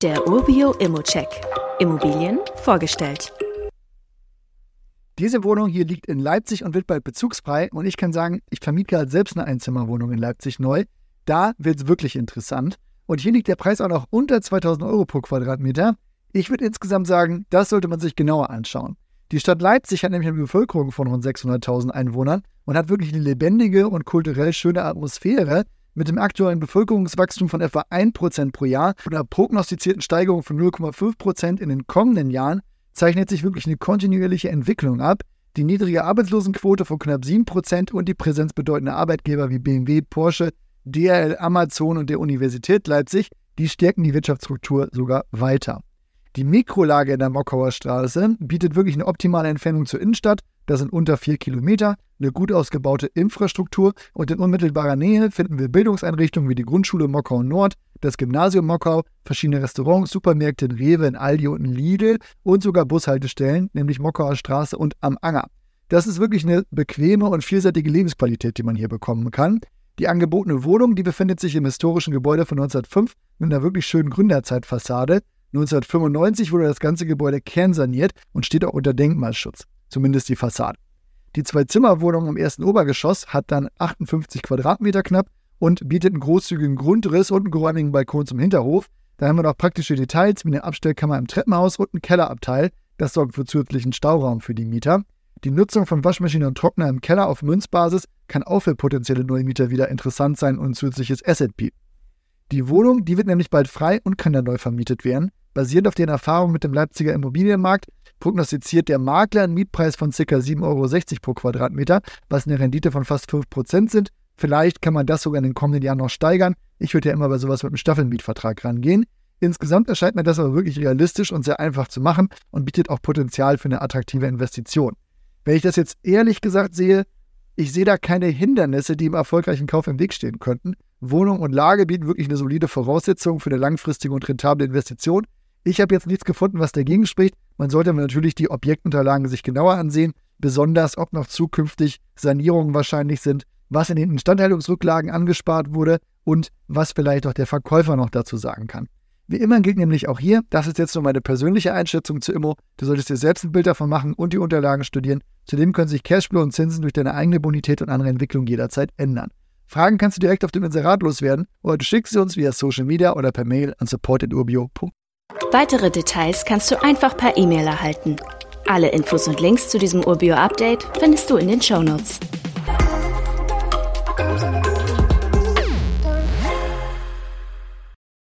Der Urbio Immocheck. Immobilien vorgestellt. Diese Wohnung hier liegt in Leipzig und wird bald bezugsfrei. Und ich kann sagen, ich vermiete gerade selbst eine Einzimmerwohnung in Leipzig neu. Da wird es wirklich interessant. Und hier liegt der Preis auch noch unter 2000 Euro pro Quadratmeter. Ich würde insgesamt sagen, das sollte man sich genauer anschauen. Die Stadt Leipzig hat nämlich eine Bevölkerung von rund 600.000 Einwohnern und hat wirklich eine lebendige und kulturell schöne Atmosphäre mit dem aktuellen Bevölkerungswachstum von etwa 1% pro Jahr und einer prognostizierten Steigerung von 0,5% in den kommenden Jahren zeichnet sich wirklich eine kontinuierliche Entwicklung ab. Die niedrige Arbeitslosenquote von knapp 7% und die Präsenz bedeutender Arbeitgeber wie BMW, Porsche, DRL, Amazon und der Universität Leipzig, die stärken die Wirtschaftsstruktur sogar weiter. Die Mikrolage in der Mockauer Straße bietet wirklich eine optimale Entfernung zur Innenstadt. Das sind unter vier Kilometer, eine gut ausgebaute Infrastruktur und in unmittelbarer Nähe finden wir Bildungseinrichtungen wie die Grundschule Mockau Nord, das Gymnasium Mockau, verschiedene Restaurants, Supermärkte in Rewe, in Aldi und in Lidl und sogar Bushaltestellen, nämlich Mockauer Straße und am Anger. Das ist wirklich eine bequeme und vielseitige Lebensqualität, die man hier bekommen kann. Die angebotene Wohnung, die befindet sich im historischen Gebäude von 1905 mit einer wirklich schönen Gründerzeitfassade 1995 wurde das ganze Gebäude kernsaniert und steht auch unter Denkmalschutz, zumindest die Fassade. Die Zwei-Zimmer-Wohnung im ersten Obergeschoss hat dann 58 Quadratmeter knapp und bietet einen großzügigen Grundriss und einen geräumigen Balkon zum Hinterhof. Da haben wir noch praktische Details wie eine Abstellkammer im Treppenhaus und ein Kellerabteil. Das sorgt für zusätzlichen Stauraum für die Mieter. Die Nutzung von Waschmaschine und Trockner im Keller auf Münzbasis kann auch für potenzielle neue Mieter wieder interessant sein und zusätzliches Asset bieten. Die Wohnung, die wird nämlich bald frei und kann dann neu vermietet werden. Basierend auf den Erfahrungen mit dem Leipziger Immobilienmarkt prognostiziert der Makler einen Mietpreis von ca. 7,60 Euro pro Quadratmeter, was eine Rendite von fast 5% sind. Vielleicht kann man das sogar in den kommenden Jahren noch steigern. Ich würde ja immer bei sowas mit einem Staffelmietvertrag rangehen. Insgesamt erscheint mir das aber wirklich realistisch und sehr einfach zu machen und bietet auch Potenzial für eine attraktive Investition. Wenn ich das jetzt ehrlich gesagt sehe, ich sehe da keine Hindernisse, die im erfolgreichen Kauf im Weg stehen könnten. Wohnung und Lage bieten wirklich eine solide Voraussetzung für eine langfristige und rentable Investition. Ich habe jetzt nichts gefunden, was dagegen spricht. Man sollte natürlich die Objektunterlagen sich genauer ansehen, besonders ob noch zukünftig Sanierungen wahrscheinlich sind, was in den Instandhaltungsrücklagen angespart wurde und was vielleicht auch der Verkäufer noch dazu sagen kann. Wie immer gilt nämlich auch hier, das ist jetzt nur meine persönliche Einschätzung zu Immo. Du solltest dir selbst ein Bild davon machen und die Unterlagen studieren. Zudem können sich Cashflow und Zinsen durch deine eigene Bonität und andere Entwicklung jederzeit ändern. Fragen kannst du direkt auf dem Inserat loswerden oder du schickst sie uns via Social Media oder per Mail an support.urbio.com. Weitere Details kannst du einfach per E-Mail erhalten. Alle Infos und Links zu diesem Urbio-Update findest du in den Show Notes.